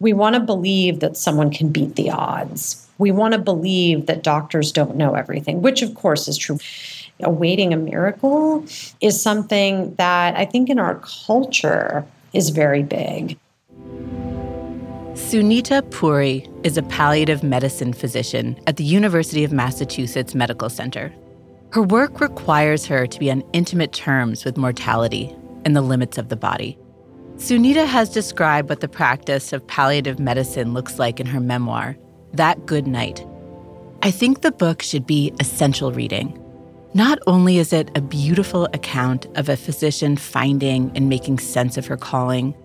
We want to believe that someone can beat the odds. We want to believe that doctors don't know everything, which of course is true. Awaiting a miracle is something that I think in our culture is very big. Sunita Puri is a palliative medicine physician at the University of Massachusetts Medical Center. Her work requires her to be on intimate terms with mortality and the limits of the body. Sunita has described what the practice of palliative medicine looks like in her memoir, That Good Night. I think the book should be essential reading. Not only is it a beautiful account of a physician finding and making sense of her calling,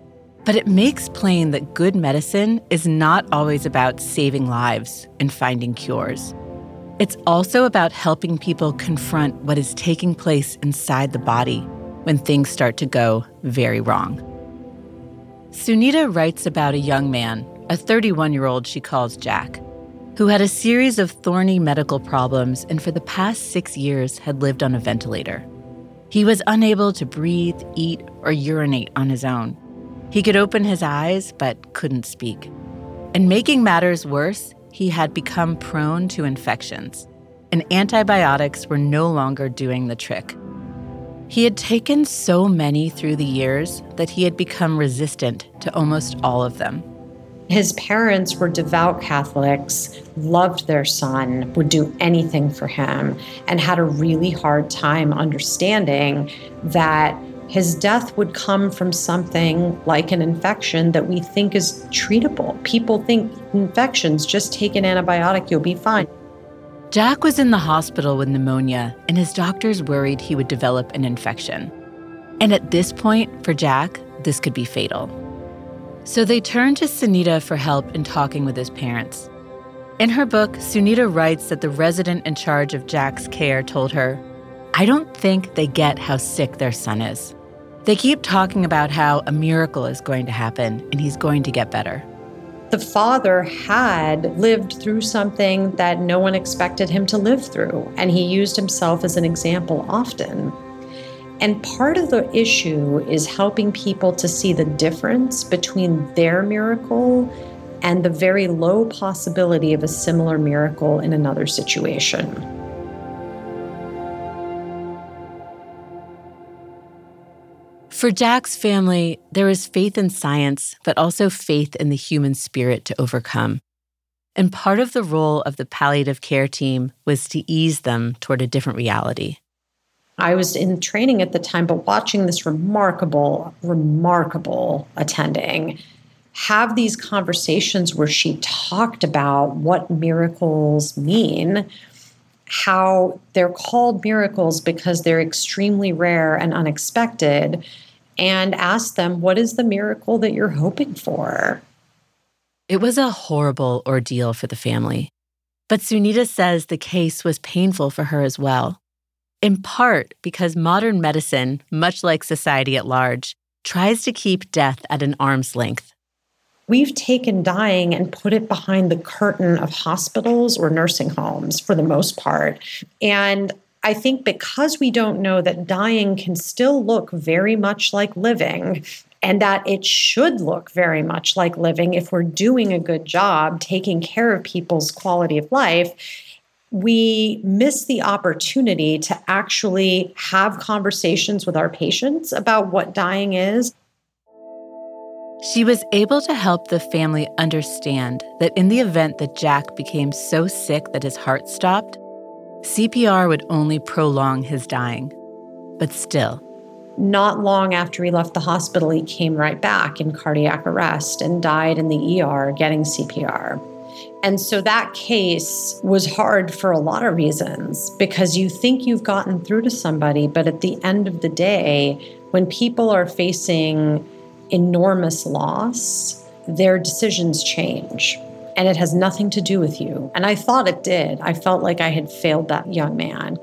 but it makes plain that good medicine is not always about saving lives and finding cures. It's also about helping people confront what is taking place inside the body when things start to go very wrong. Sunita writes about a young man, a 31 year old she calls Jack, who had a series of thorny medical problems and for the past six years had lived on a ventilator. He was unable to breathe, eat, or urinate on his own. He could open his eyes, but couldn't speak. And making matters worse, he had become prone to infections, and antibiotics were no longer doing the trick. He had taken so many through the years that he had become resistant to almost all of them. His parents were devout Catholics, loved their son, would do anything for him, and had a really hard time understanding that his death would come from something like an infection that we think is treatable. People think infections, just take an antibiotic, you'll be fine. Jack was in the hospital with pneumonia, and his doctors worried he would develop an infection. And at this point, for Jack, this could be fatal. So they turned to Sunita for help in talking with his parents. In her book, Sunita writes that the resident in charge of Jack's care told her, I don't think they get how sick their son is. They keep talking about how a miracle is going to happen and he's going to get better. The father had lived through something that no one expected him to live through, and he used himself as an example often. And part of the issue is helping people to see the difference between their miracle and the very low possibility of a similar miracle in another situation. For Jack's family, there is faith in science, but also faith in the human spirit to overcome. And part of the role of the palliative care team was to ease them toward a different reality. I was in training at the time, but watching this remarkable, remarkable attending have these conversations where she talked about what miracles mean, how they're called miracles because they're extremely rare and unexpected, and ask them, What is the miracle that you're hoping for? It was a horrible ordeal for the family. But Sunita says the case was painful for her as well, in part because modern medicine, much like society at large, tries to keep death at an arm's length. We've taken dying and put it behind the curtain of hospitals or nursing homes for the most part. And I think because we don't know that dying can still look very much like living and that it should look very much like living if we're doing a good job taking care of people's quality of life, we miss the opportunity to actually have conversations with our patients about what dying is. She was able to help the family understand that in the event that Jack became so sick that his heart stopped, CPR would only prolong his dying. But still, not long after he left the hospital, he came right back in cardiac arrest and died in the ER getting CPR. And so that case was hard for a lot of reasons because you think you've gotten through to somebody, but at the end of the day, when people are facing enormous loss, their decisions change and it has nothing to do with you. And I thought it did. I felt like I had failed that young man.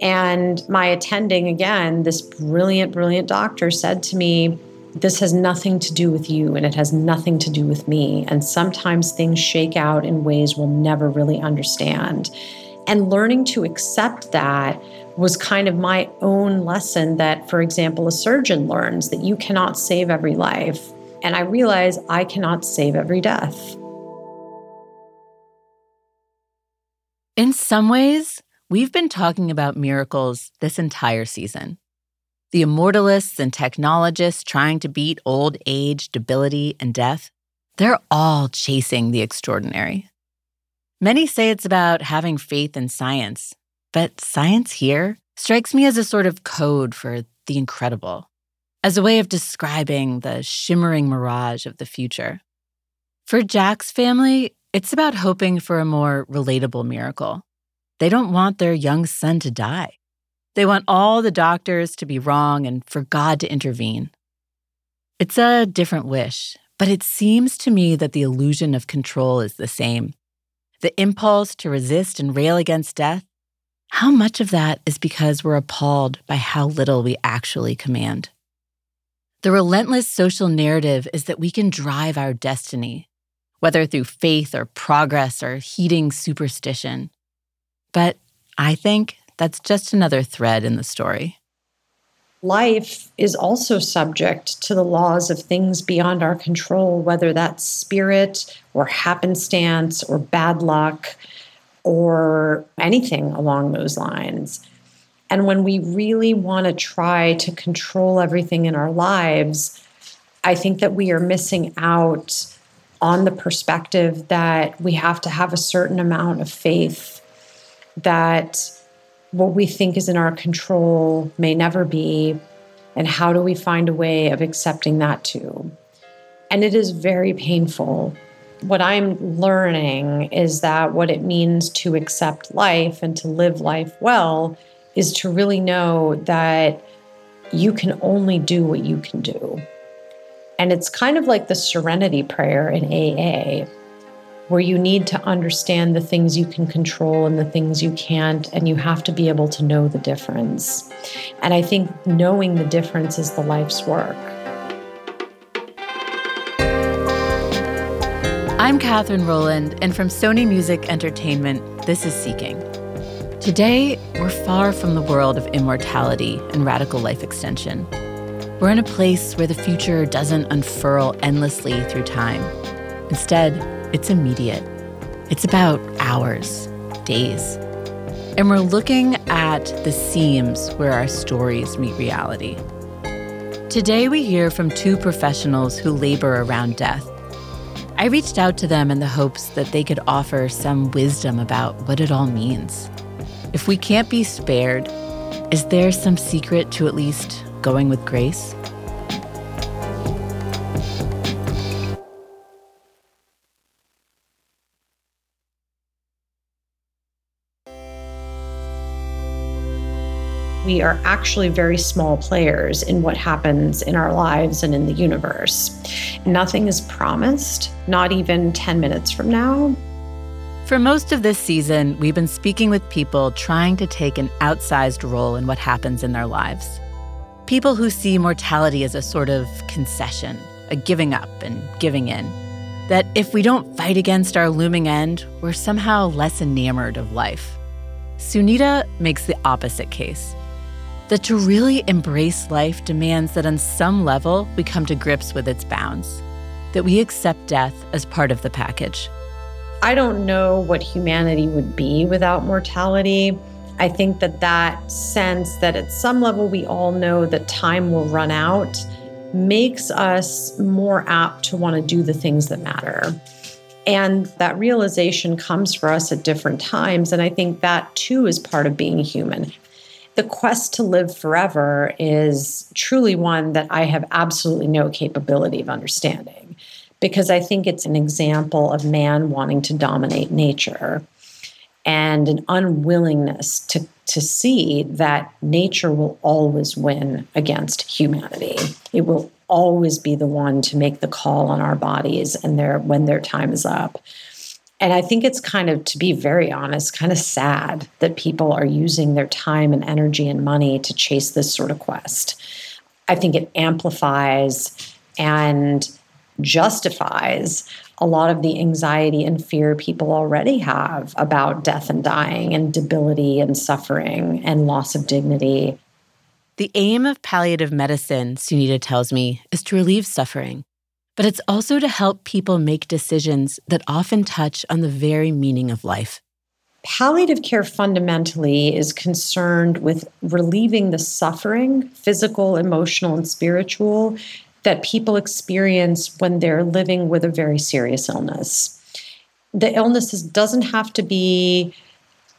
And my attending, again, this brilliant, brilliant doctor said to me, This has nothing to do with you and it has nothing to do with me. And sometimes things shake out in ways we'll never really understand. And learning to accept that was kind of my own lesson that, for example, a surgeon learns that you cannot save every life And I realize I cannot save every death. In some ways, we've been talking about miracles this entire season. The immortalists and technologists trying to beat old age, debility, and death, they're all chasing the extraordinary. Many say it's about having faith in science, but science here strikes me as a sort of code for the incredible, as a way of describing the shimmering mirage of the future. For Jack's family, it's about hoping for a more relatable miracle. They don't want their young son to die. They want all the doctors to be wrong and for God to intervene. It's a different wish, but it seems to me that the illusion of control is the same. The impulse to resist and rail against death, how much of that is because we're appalled by how little we actually command? The relentless social narrative is that we can drive our destiny, whether through faith or progress or heeding superstition. But I think that's just another thread in the story. Life is also subject to the laws of things beyond our control, whether that's spirit or happenstance or bad luck or anything along those lines. And when we really want to try to control everything in our lives, I think that we are missing out on the perspective that we have to have a certain amount of faith that what we think is in our control may never be. And how do we find a way of accepting that too? And it is very painful. What I'm learning is that what it means to accept life and to live life well is to really know that you can only do what you can do. And it's kind of like the serenity prayer in AA, where you need to understand the things you can control and the things you can't, and you have to be able to know the difference. And I think knowing the difference is the life's work. I'm Katherine Rowland, and from Sony Music Entertainment, this is Seeking. Today, we're far from the world of immortality and radical life extension. We're in a place where the future doesn't unfurl endlessly through time. Instead, it's immediate. It's about hours, days. And we're looking at the seams where our stories meet reality. Today, we hear from two professionals who labor around death. I reached out to them in the hopes that they could offer some wisdom about what it all means. If we can't be spared, is there some secret to at least going with grace? We are actually very small players in what happens in our lives and in the universe. Nothing is promised, not even 10 minutes from now. For most of this season, we've been speaking with people trying to take an outsized role in what happens in their lives. People who see mortality as a sort of concession, a giving up and giving in. That if we don't fight against our looming end, we're somehow less enamored of life. Sunita makes the opposite case that to really embrace life demands that on some level we come to grips with its bounds, that we accept death as part of the package. I don't know what humanity would be without mortality. I think that that sense that at some level we all know that time will run out makes us more apt to want to do the things that matter. And that realization comes for us at different times. And I think that too is part of being human. The quest to live forever is truly one that I have absolutely no capability of understanding because I think it's an example of man wanting to dominate nature and an unwillingness to, to see that nature will always win against humanity. It will always be the one to make the call on our bodies and their when their time is up. And I think it's kind of, to be very honest, kind of sad that people are using their time and energy and money to chase this sort of quest. I think it amplifies and justifies a lot of the anxiety and fear people already have about death and dying and debility and suffering and loss of dignity. The aim of palliative medicine, Sunita tells me, is to relieve suffering but it's also to help people make decisions that often touch on the very meaning of life. Palliative care fundamentally is concerned with relieving the suffering, physical, emotional, and spiritual, that people experience when they're living with a very serious illness. The illness doesn't have to be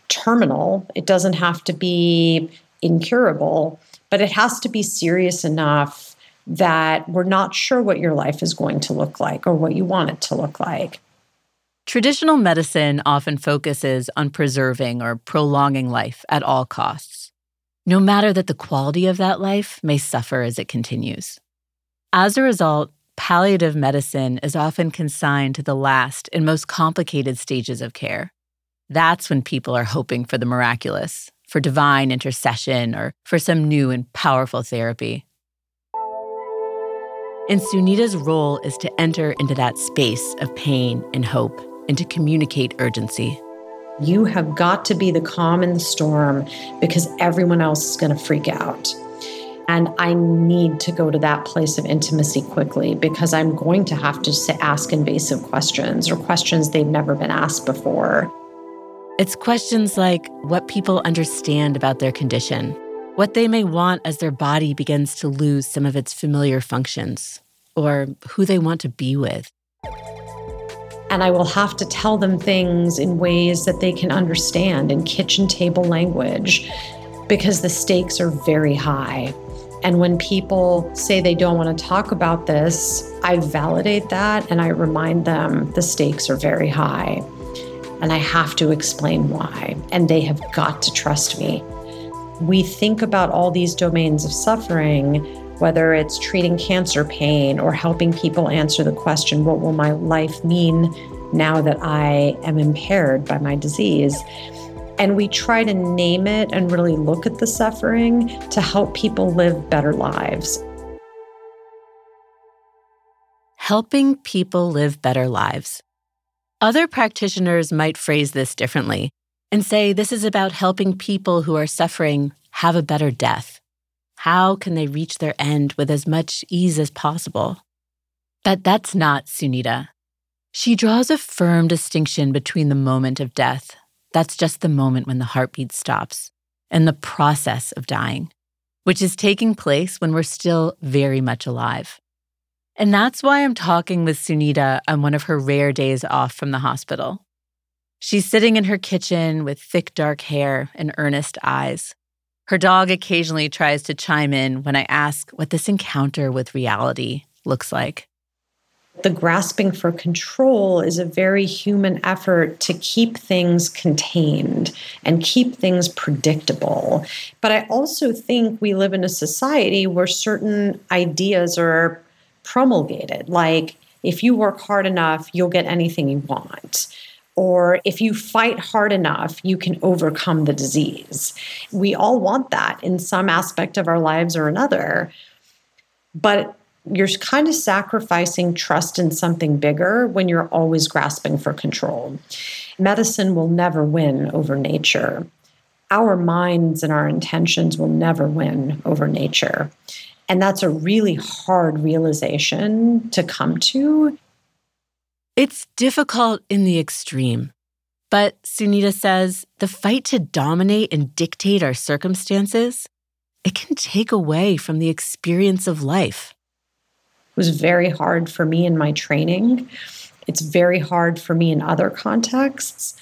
terminal, it doesn't have to be incurable, but it has to be serious enough that we're not sure what your life is going to look like or what you want it to look like. Traditional medicine often focuses on preserving or prolonging life at all costs, no matter that the quality of that life may suffer as it continues. As a result, palliative medicine is often consigned to the last and most complicated stages of care. That's when people are hoping for the miraculous, for divine intercession, or for some new and powerful therapy. And Sunita's role is to enter into that space of pain and hope and to communicate urgency. You have got to be the calm in the storm because everyone else is going to freak out. And I need to go to that place of intimacy quickly because I'm going to have to ask invasive questions or questions they've never been asked before. It's questions like what people understand about their condition, what they may want as their body begins to lose some of its familiar functions, or who they want to be with. And I will have to tell them things in ways that they can understand in kitchen table language because the stakes are very high. And when people say they don't want to talk about this, I validate that and I remind them the stakes are very high. And I have to explain why. And they have got to trust me. We think about all these domains of suffering, whether it's treating cancer pain or helping people answer the question, what will my life mean now that I am impaired by my disease? And we try to name it and really look at the suffering to help people live better lives. Helping people live better lives. Other practitioners might phrase this differently and say this is about helping people who are suffering have a better death. How can they reach their end with as much ease as possible? But that's not Sunita. She draws a firm distinction between the moment of death that's just the moment when the heartbeat stops and the process of dying, which is taking place when we're still very much alive. And that's why I'm talking with Sunita on one of her rare days off from the hospital. She's sitting in her kitchen with thick dark hair and earnest eyes. Her dog occasionally tries to chime in when I ask what this encounter with reality looks like the grasping for control is a very human effort to keep things contained and keep things predictable. But I also think we live in a society where certain ideas are promulgated, like if you work hard enough, you'll get anything you want. Or if you fight hard enough, you can overcome the disease. We all want that in some aspect of our lives or another. But you're kind of sacrificing trust in something bigger when you're always grasping for control. Medicine will never win over nature. Our minds and our intentions will never win over nature. And that's a really hard realization to come to. It's difficult in the extreme. But Sunita says the fight to dominate and dictate our circumstances, it can take away from the experience of life It was very hard for me in my training. It's very hard for me in other contexts.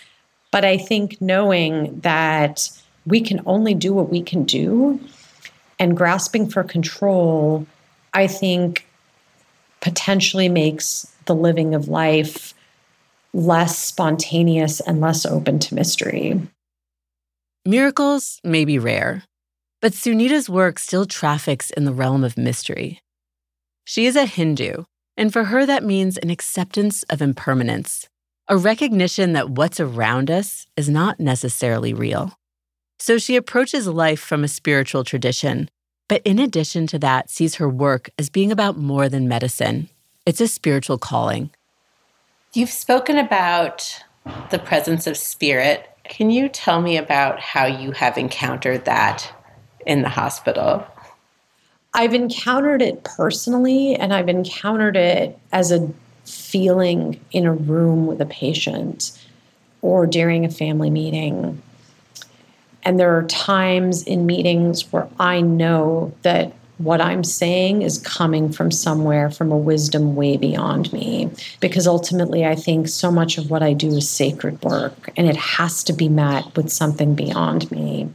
But I think knowing that we can only do what we can do and grasping for control, I think potentially makes the living of life less spontaneous and less open to mystery. Miracles may be rare, but Sunita's work still traffics in the realm of mystery. She is a Hindu, and for her, that means an acceptance of impermanence, a recognition that what's around us is not necessarily real. So she approaches life from a spiritual tradition, but in addition to that, sees her work as being about more than medicine. It's a spiritual calling. You've spoken about the presence of spirit. Can you tell me about how you have encountered that in the hospital? I've encountered it personally, and I've encountered it as a feeling in a room with a patient or during a family meeting. And there are times in meetings where I know that what I'm saying is coming from somewhere, from a wisdom way beyond me. Because ultimately, I think so much of what I do is sacred work, and it has to be met with something beyond me.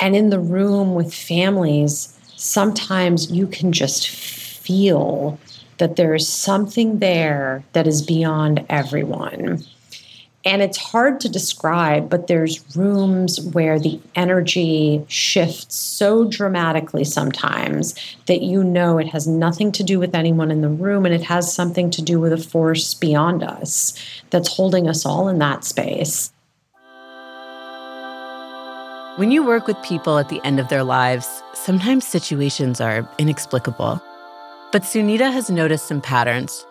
And in the room with families, sometimes you can just feel that there is something there that is beyond everyone. And it's hard to describe, but there's rooms where the energy shifts so dramatically sometimes that you know it has nothing to do with anyone in the room and it has something to do with a force beyond us that's holding us all in that space. When you work with people at the end of their lives, sometimes situations are inexplicable. But Sunita has noticed some patterns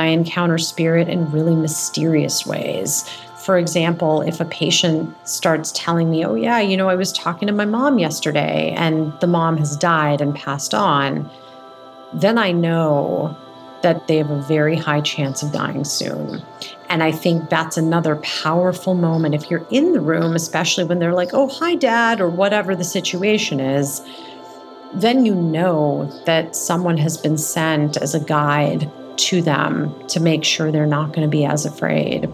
I encounter spirit in really mysterious ways. For example, if a patient starts telling me, oh, yeah, you know, I was talking to my mom yesterday and the mom has died and passed on, then I know that they have a very high chance of dying soon. And I think that's another powerful moment. If you're in the room, especially when they're like, oh, hi, dad, or whatever the situation is, then you know that someone has been sent as a guide to them to make sure they're not going to be as afraid.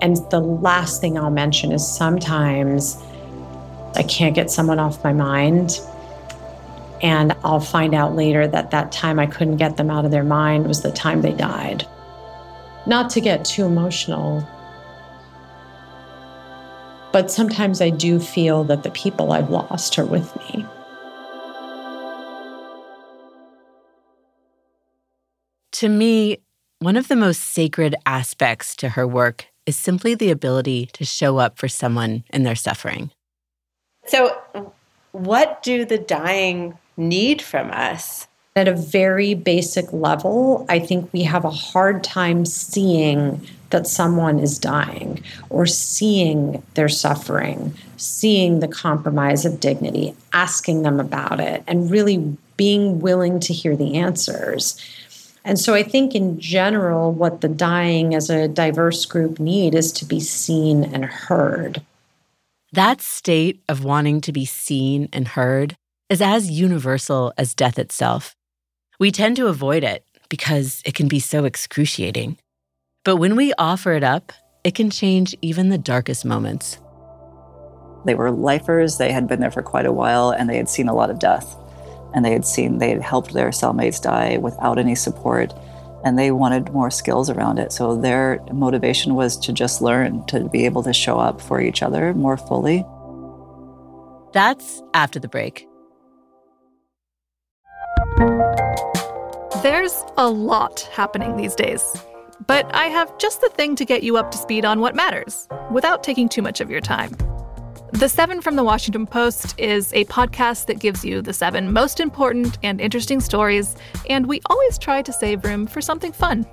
And the last thing I'll mention is sometimes I can't get someone off my mind. And I'll find out later that that time I couldn't get them out of their mind was the time they died. Not to get too emotional, but sometimes I do feel that the people I've lost are with me. To me, one of the most sacred aspects to her work is simply the ability to show up for someone in their suffering. So, what do the dying need from us? At a very basic level, I think we have a hard time seeing that someone is dying or seeing their suffering, seeing the compromise of dignity, asking them about it, and really being willing to hear the answers. And so I think in general, what the dying as a diverse group need is to be seen and heard. That state of wanting to be seen and heard is as universal as death itself. We tend to avoid it because it can be so excruciating. But when we offer it up, it can change even the darkest moments. They were lifers, they had been there for quite a while, and they had seen a lot of death and they had seen they had helped their cellmates die without any support and they wanted more skills around it. So their motivation was to just learn to be able to show up for each other more fully. That's after the break. There's a lot happening these days but i have just the thing to get you up to speed on what matters without taking too much of your time the Seven from the Washington Post is a podcast that gives you the seven most important and interesting stories, and we always try to save room for something fun.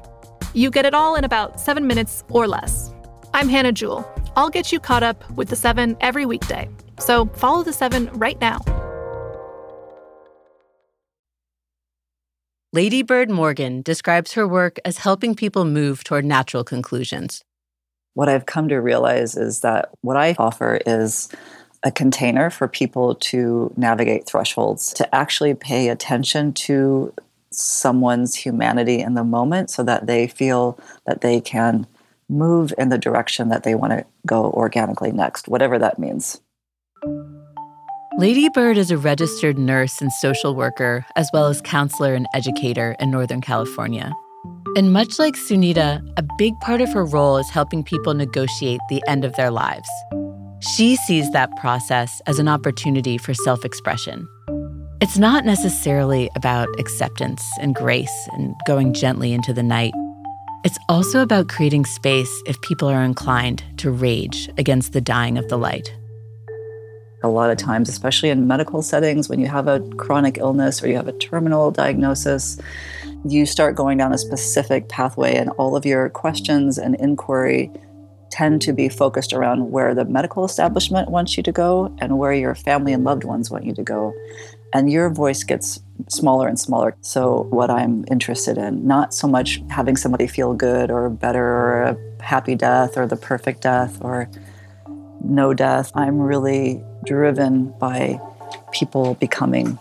You get it all in about seven minutes or less. I'm Hannah Jewell. I'll get you caught up with the seven every weekday. So follow the seven right now. Ladybird Morgan describes her work as helping people move toward natural conclusions what I've come to realize is that what I offer is a container for people to navigate thresholds, to actually pay attention to someone's humanity in the moment so that they feel that they can move in the direction that they want to go organically next, whatever that means. Ladybird is a registered nurse and social worker, as well as counselor and educator in Northern California. And much like Sunita, a big part of her role is helping people negotiate the end of their lives. She sees that process as an opportunity for self expression. It's not necessarily about acceptance and grace and going gently into the night. It's also about creating space if people are inclined to rage against the dying of the light. A lot of times, especially in medical settings, when you have a chronic illness or you have a terminal diagnosis, you start going down a specific pathway, and all of your questions and inquiry tend to be focused around where the medical establishment wants you to go and where your family and loved ones want you to go. and your voice gets smaller and smaller. So, what I'm interested in, not so much having somebody feel good or better or a happy death or the perfect death or no death. I'm really driven by people becoming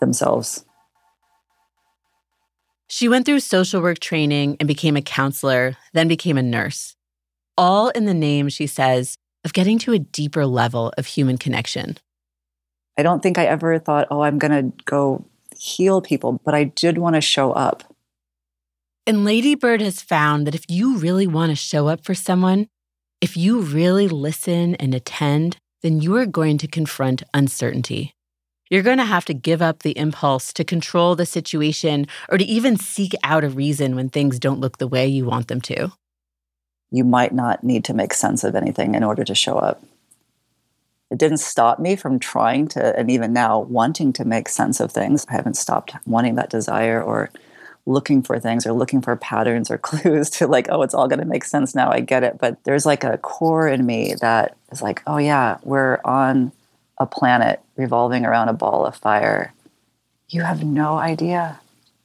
themselves. She went through social work training and became a counselor, then became a nurse. All in the name, she says, of getting to a deeper level of human connection. I don't think I ever thought, oh, I'm going to go heal people, but I did want to show up. And Ladybird has found that if you really want to show up for someone, if you really listen and attend, then you are going to confront uncertainty. You're going to have to give up the impulse to control the situation or to even seek out a reason when things don't look the way you want them to. You might not need to make sense of anything in order to show up. It didn't stop me from trying to, and even now, wanting to make sense of things. I haven't stopped wanting that desire or looking for things or looking for patterns or clues to like, oh, it's all going to make sense now. I get it. But there's like a core in me that is like, oh, yeah, we're on a planet revolving around a ball of fire. You have no idea.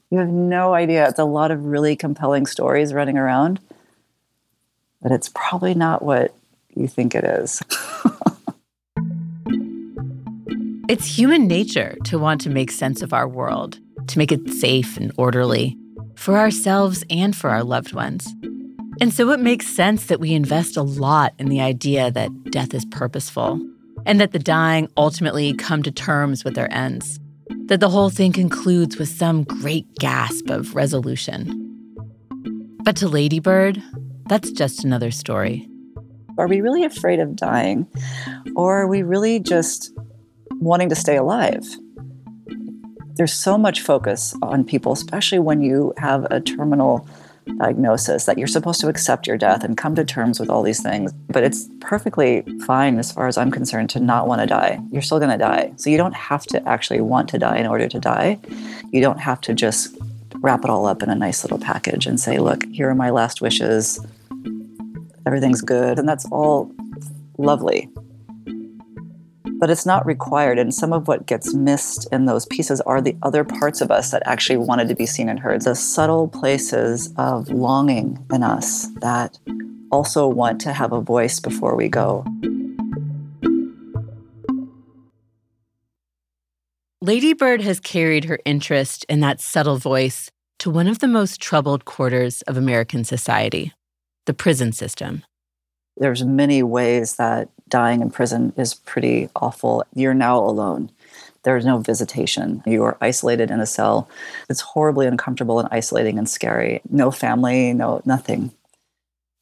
You have no idea. It's a lot of really compelling stories running around, but it's probably not what you think it is. it's human nature to want to make sense of our world, to make it safe and orderly for ourselves and for our loved ones. And so it makes sense that we invest a lot in the idea that death is purposeful and that the dying ultimately come to terms with their ends, that the whole thing concludes with some great gasp of resolution. But to Ladybird, that's just another story. Are we really afraid of dying? Or are we really just wanting to stay alive? There's so much focus on people, especially when you have a terminal diagnosis that you're supposed to accept your death and come to terms with all these things. But it's perfectly fine, as far as I'm concerned, to not want to die. You're still going to die. So you don't have to actually want to die in order to die. You don't have to just wrap it all up in a nice little package and say, look, here are my last wishes. Everything's good. And that's all lovely but it's not required. And some of what gets missed in those pieces are the other parts of us that actually wanted to be seen and heard, the subtle places of longing in us that also want to have a voice before we go. Ladybird has carried her interest in that subtle voice to one of the most troubled quarters of American society, the prison system. There's many ways that dying in prison is pretty awful. You're now alone. There's no visitation. You are isolated in a cell. It's horribly uncomfortable and isolating and scary. No family, no nothing.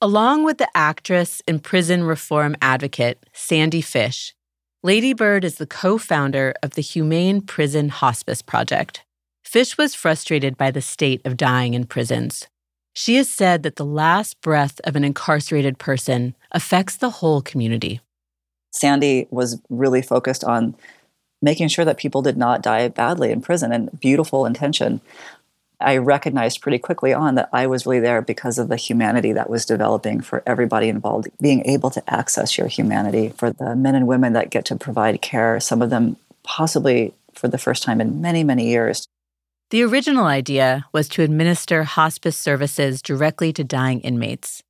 Along with the actress and prison reform advocate Sandy Fish, Ladybird is the co founder of the Humane Prison Hospice Project. Fish was frustrated by the state of dying in prisons. She has said that the last breath of an incarcerated person affects the whole community. Sandy was really focused on making sure that people did not die badly in prison and beautiful intention. I recognized pretty quickly on that I was really there because of the humanity that was developing for everybody involved, being able to access your humanity for the men and women that get to provide care, some of them possibly for the first time in many, many years. The original idea was to administer hospice services directly to dying inmates.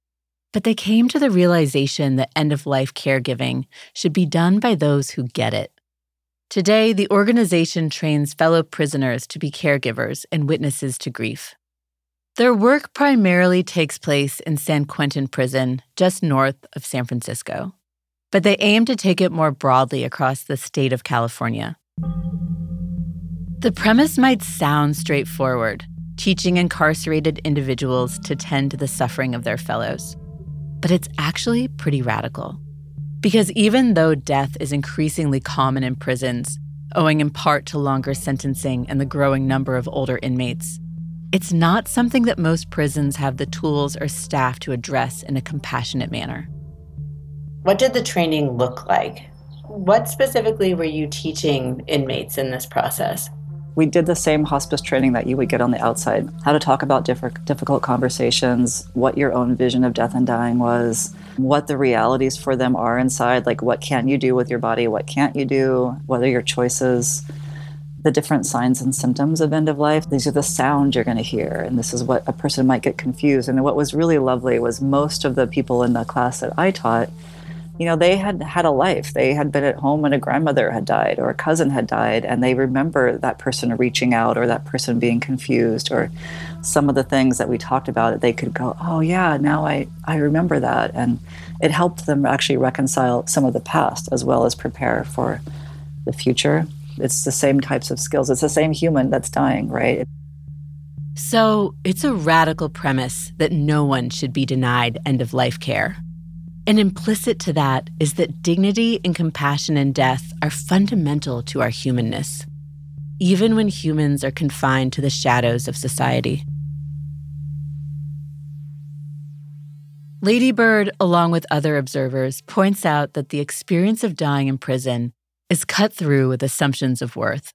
But they came to the realization that end of life caregiving should be done by those who get it. Today, the organization trains fellow prisoners to be caregivers and witnesses to grief. Their work primarily takes place in San Quentin Prison, just north of San Francisco. But they aim to take it more broadly across the state of California. The premise might sound straightforward, teaching incarcerated individuals to tend to the suffering of their fellows. But it's actually pretty radical. Because even though death is increasingly common in prisons, owing in part to longer sentencing and the growing number of older inmates, it's not something that most prisons have the tools or staff to address in a compassionate manner. What did the training look like? What specifically were you teaching inmates in this process? We did the same hospice training that you would get on the outside how to talk about difficult conversations, what your own vision of death and dying was, what the realities for them are inside, like what can you do with your body, what can't you do, what are your choices the different signs and symptoms of end of life. These are the sounds you're going to hear, and this is what a person might get confused. And what was really lovely was most of the people in the class that I taught, you know, they had had a life. They had been at home when a grandmother had died or a cousin had died, and they remember that person reaching out or that person being confused or some of the things that we talked about. That They could go, "Oh yeah, now I I remember that," and it helped them actually reconcile some of the past as well as prepare for the future. It's the same types of skills. It's the same human that's dying, right? So it's a radical premise that no one should be denied end of life care. And implicit to that is that dignity and compassion in death are fundamental to our humanness, even when humans are confined to the shadows of society. Ladybird, along with other observers, points out that the experience of dying in prison is cut through with assumptions of worth.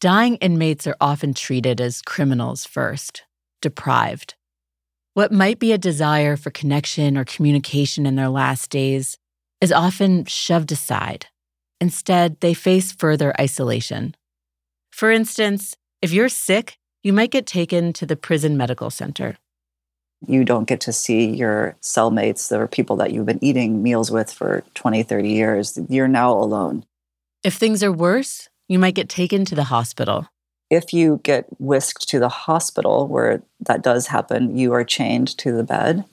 Dying inmates are often treated as criminals first, deprived. What might be a desire for connection or communication in their last days is often shoved aside. Instead, they face further isolation. For instance, if you're sick, you might get taken to the prison medical center. You don't get to see your cellmates, the people that you've been eating meals with for 20, 30 years. You're now alone. If things are worse, you might get taken to the hospital. If you get whisked to the hospital where that does happen, you are chained to the bed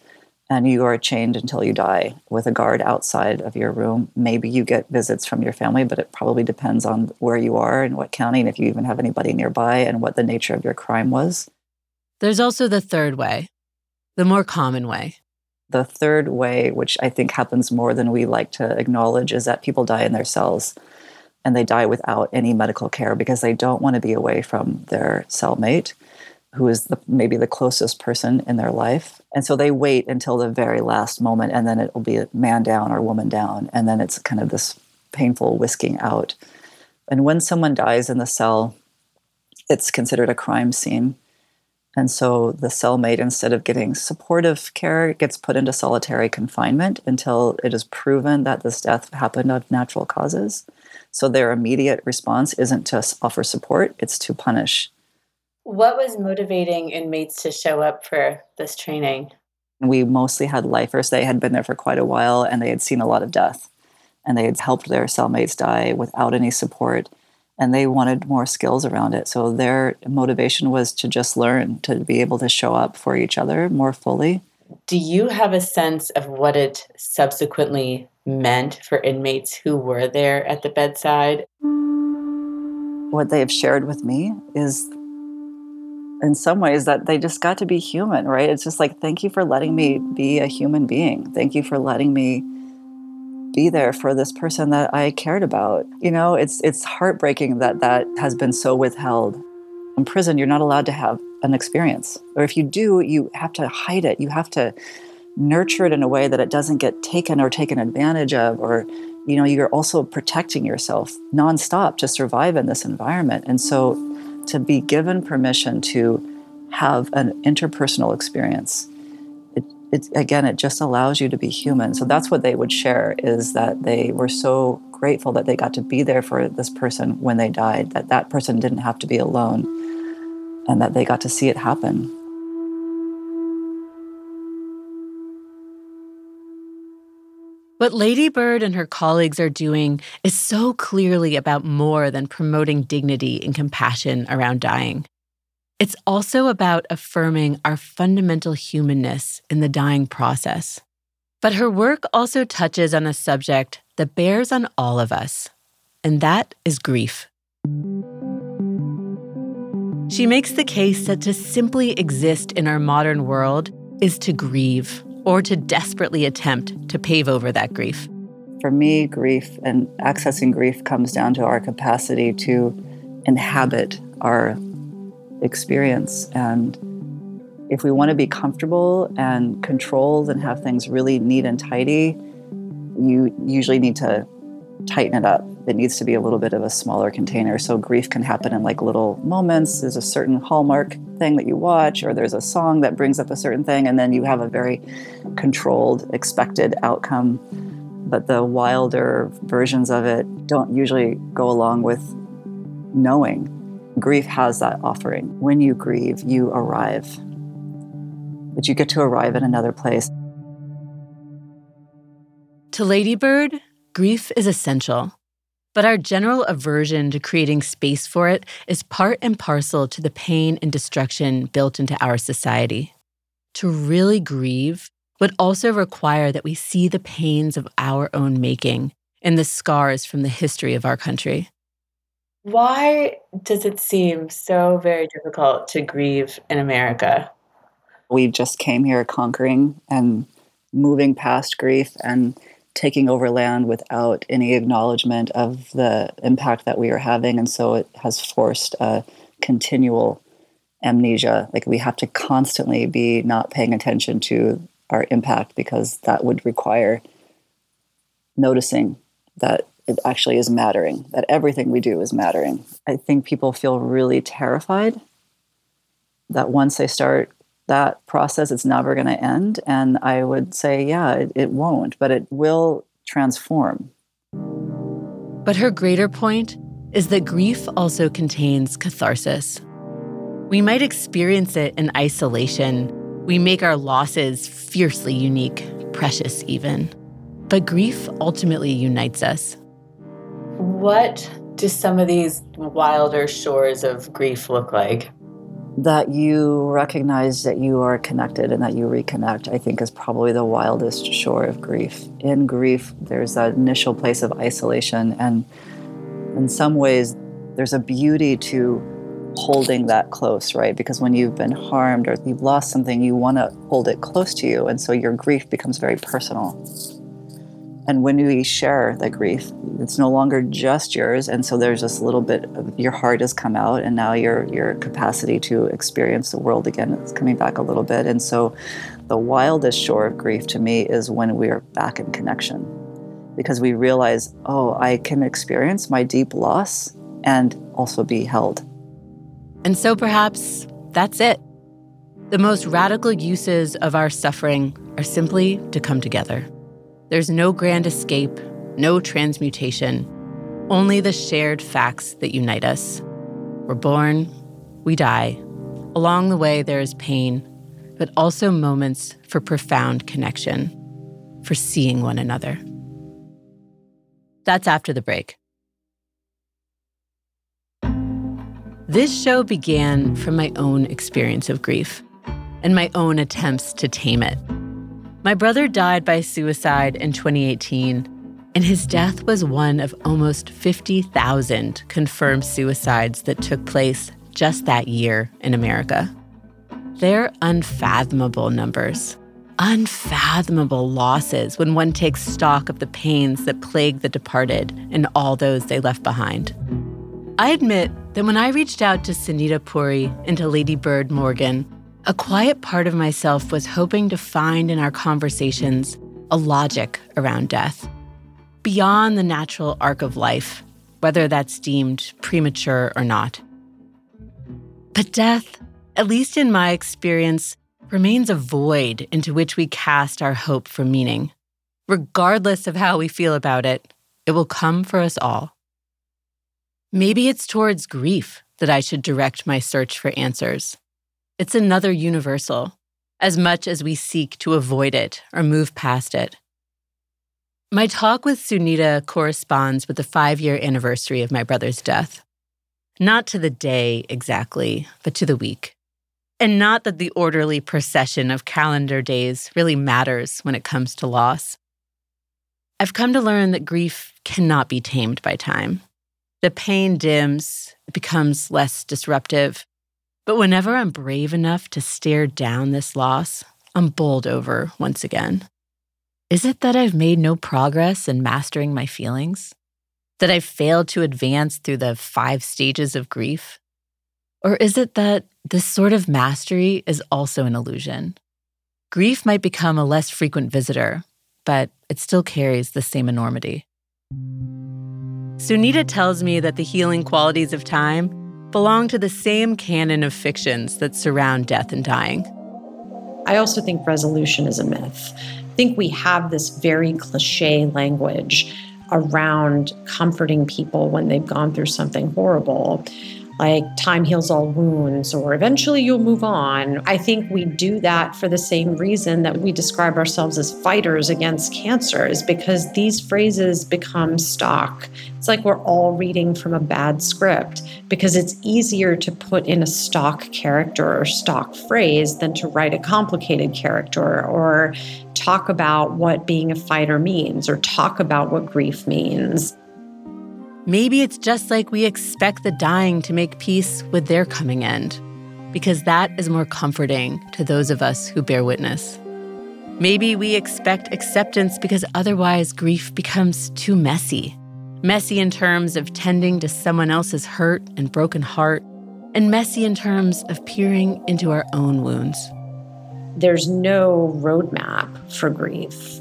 and you are chained until you die with a guard outside of your room. Maybe you get visits from your family, but it probably depends on where you are and what county and if you even have anybody nearby and what the nature of your crime was. There's also the third way, the more common way. The third way, which I think happens more than we like to acknowledge, is that people die in their cells and they die without any medical care because they don't want to be away from their cellmate who is the, maybe the closest person in their life. And so they wait until the very last moment and then it will be a man down or woman down and then it's kind of this painful whisking out. And when someone dies in the cell it's considered a crime scene. And so the cellmate, instead of getting supportive care, gets put into solitary confinement until it is proven that this death happened of natural causes. So their immediate response isn't to offer support, it's to punish. What was motivating inmates to show up for this training? We mostly had lifers. They had been there for quite a while and they had seen a lot of death. And they had helped their cellmates die without any support. And they wanted more skills around it. So their motivation was to just learn, to be able to show up for each other more fully. Do you have a sense of what it subsequently meant for inmates who were there at the bedside? What they have shared with me is, in some ways, that they just got to be human, right? It's just like, thank you for letting me be a human being. Thank you for letting me be there for this person that I cared about. You know, it's it's heartbreaking that that has been so withheld. In prison, you're not allowed to have an experience, or if you do, you have to hide it. You have to nurture it in a way that it doesn't get taken or taken advantage of or you know you're also protecting yourself nonstop to survive in this environment. And so to be given permission to have an interpersonal experience it, it, again it just allows you to be human. So that's what they would share is that they were so grateful that they got to be there for this person when they died that that person didn't have to be alone and that they got to see it happen What Ladybird and her colleagues are doing is so clearly about more than promoting dignity and compassion around dying. It's also about affirming our fundamental humanness in the dying process. But her work also touches on a subject that bears on all of us, and that is grief. She makes the case that to simply exist in our modern world is to grieve or to desperately attempt to pave over that grief. For me, grief and accessing grief comes down to our capacity to inhabit our experience. And if we want to be comfortable and controlled and have things really neat and tidy, you usually need to tighten it up it needs to be a little bit of a smaller container. So grief can happen in like little moments. There's a certain hallmark thing that you watch, or there's a song that brings up a certain thing, and then you have a very controlled, expected outcome. But the wilder versions of it don't usually go along with knowing. Grief has that offering. When you grieve, you arrive. But you get to arrive in another place. To Ladybird, grief is essential. But our general aversion to creating space for it is part and parcel to the pain and destruction built into our society. To really grieve would also require that we see the pains of our own making and the scars from the history of our country. Why does it seem so very difficult to grieve in America? We just came here conquering and moving past grief and taking over land without any acknowledgement of the impact that we are having. And so it has forced a continual amnesia. Like we have to constantly be not paying attention to our impact because that would require noticing that it actually is mattering, that everything we do is mattering. I think people feel really terrified that once they start that process it's never going to end and i would say yeah it, it won't but it will transform. But her greater point is that grief also contains catharsis. We might experience it in isolation. We make our losses fiercely unique precious even. But grief ultimately unites us. What do some of these wilder shores of grief look like that you recognize that you are connected and that you reconnect, I think is probably the wildest shore of grief. In grief, there's that initial place of isolation, and in some ways, there's a beauty to holding that close, right? Because when you've been harmed or you've lost something, you want to hold it close to you, and so your grief becomes very personal. And when we share the grief, it's no longer just yours. And so there's this little bit of your heart has come out, and now your your capacity to experience the world again is coming back a little bit. And so the wildest shore of grief to me is when we are back in connection. Because we realize, oh, I can experience my deep loss and also be held. And so perhaps that's it. The most radical uses of our suffering are simply to come together. There's no grand escape, no transmutation, only the shared facts that unite us. We're born, we die. Along the way, there is pain, but also moments for profound connection, for seeing one another. That's after the break. This show began from my own experience of grief and my own attempts to tame it. My brother died by suicide in 2018, and his death was one of almost 50,000 confirmed suicides that took place just that year in America. They're unfathomable numbers, unfathomable losses when one takes stock of the pains that plague the departed and all those they left behind. I admit that when I reached out to Sunita Puri and to Ladybird Morgan, a quiet part of myself was hoping to find in our conversations a logic around death, beyond the natural arc of life, whether that's deemed premature or not. But death, at least in my experience, remains a void into which we cast our hope for meaning. Regardless of how we feel about it, it will come for us all. Maybe it's towards grief that I should direct my search for answers. It's another universal, as much as we seek to avoid it or move past it. My talk with Sunita corresponds with the five year anniversary of my brother's death. Not to the day exactly, but to the week. And not that the orderly procession of calendar days really matters when it comes to loss. I've come to learn that grief cannot be tamed by time. The pain dims, it becomes less disruptive, but whenever I'm brave enough to stare down this loss, I'm bowled over once again. Is it that I've made no progress in mastering my feelings? That I've failed to advance through the five stages of grief? Or is it that this sort of mastery is also an illusion? Grief might become a less frequent visitor, but it still carries the same enormity. Sunita tells me that the healing qualities of time belong to the same canon of fictions that surround death and dying. I also think resolution is a myth. I think we have this very cliche language around comforting people when they've gone through something horrible like time heals all wounds or eventually you'll move on. I think we do that for the same reason that we describe ourselves as fighters against cancer, is because these phrases become stock. It's like we're all reading from a bad script because it's easier to put in a stock character or stock phrase than to write a complicated character or talk about what being a fighter means or talk about what grief means. Maybe it's just like we expect the dying to make peace with their coming end, because that is more comforting to those of us who bear witness. Maybe we expect acceptance because otherwise grief becomes too messy. Messy in terms of tending to someone else's hurt and broken heart, and messy in terms of peering into our own wounds. There's no roadmap for grief.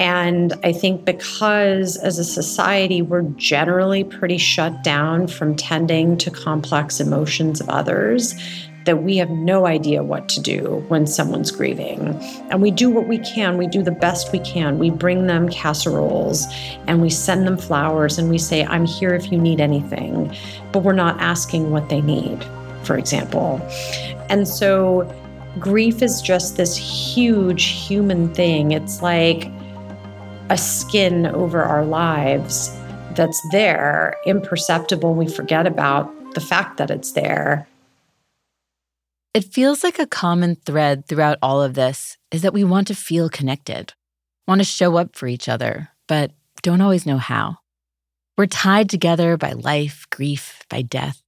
And I think because as a society, we're generally pretty shut down from tending to complex emotions of others, that we have no idea what to do when someone's grieving. And we do what we can, we do the best we can. We bring them casseroles and we send them flowers and we say, I'm here if you need anything. But we're not asking what they need, for example. And so grief is just this huge human thing. It's like, a skin over our lives that's there, imperceptible. We forget about the fact that it's there. It feels like a common thread throughout all of this is that we want to feel connected, want to show up for each other, but don't always know how. We're tied together by life, grief, by death,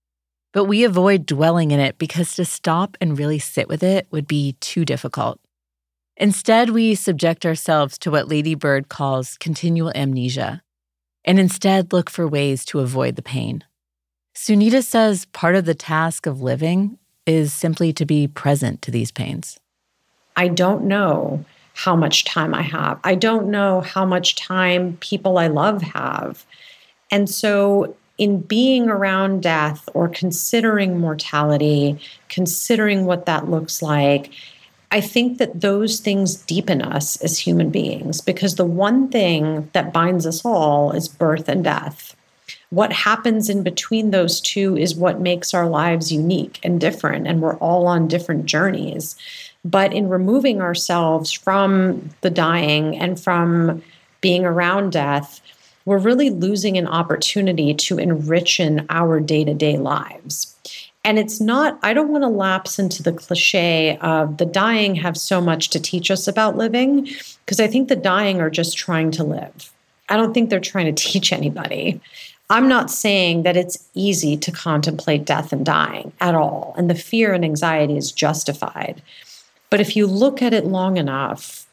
but we avoid dwelling in it because to stop and really sit with it would be too difficult. Instead, we subject ourselves to what Ladybird calls continual amnesia, and instead look for ways to avoid the pain. Sunita says part of the task of living is simply to be present to these pains. I don't know how much time I have. I don't know how much time people I love have. And so, in being around death or considering mortality, considering what that looks like, I think that those things deepen us as human beings because the one thing that binds us all is birth and death. What happens in between those two is what makes our lives unique and different, and we're all on different journeys. But in removing ourselves from the dying and from being around death, we're really losing an opportunity to enrich in our day to day lives. And it's not, I don't want to lapse into the cliche of the dying have so much to teach us about living, because I think the dying are just trying to live. I don't think they're trying to teach anybody. I'm not saying that it's easy to contemplate death and dying at all, and the fear and anxiety is justified. But if you look at it long enough,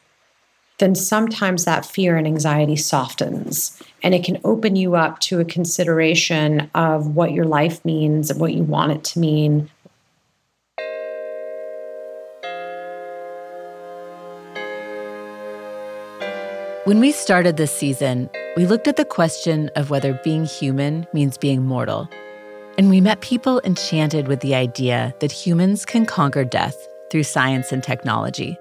then sometimes that fear and anxiety softens and it can open you up to a consideration of what your life means and what you want it to mean. When we started this season, we looked at the question of whether being human means being mortal. And we met people enchanted with the idea that humans can conquer death through science and technology.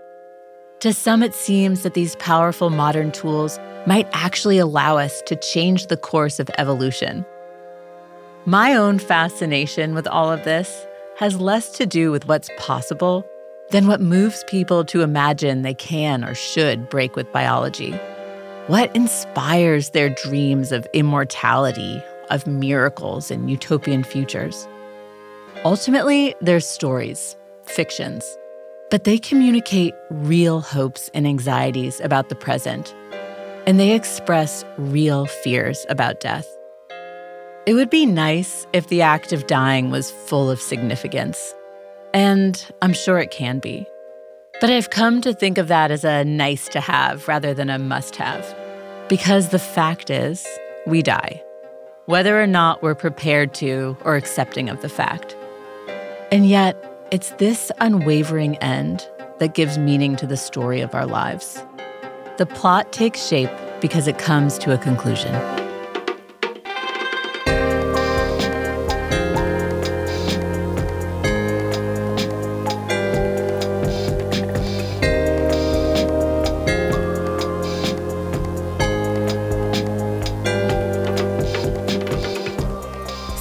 To some, it seems that these powerful modern tools might actually allow us to change the course of evolution. My own fascination with all of this has less to do with what's possible than what moves people to imagine they can or should break with biology. What inspires their dreams of immortality, of miracles, and utopian futures? Ultimately, they're stories, fictions but they communicate real hopes and anxieties about the present, and they express real fears about death. It would be nice if the act of dying was full of significance, and I'm sure it can be. But I've come to think of that as a nice to have rather than a must have, because the fact is, we die, whether or not we're prepared to or accepting of the fact. And yet, it's this unwavering end that gives meaning to the story of our lives. The plot takes shape because it comes to a conclusion.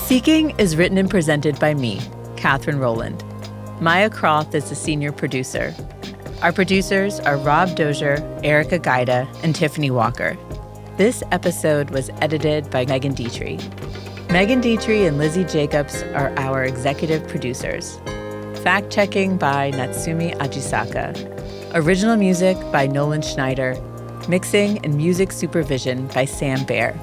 Seeking is written and presented by me, Katherine Rowland. Maya Croft is the senior producer. Our producers are Rob Dozier, Erica Gaida, and Tiffany Walker. This episode was edited by Megan Dietrich. Megan Dietrich and Lizzie Jacobs are our executive producers. Fact checking by Natsumi Ajisaka. Original music by Nolan Schneider. Mixing and music supervision by Sam Baer.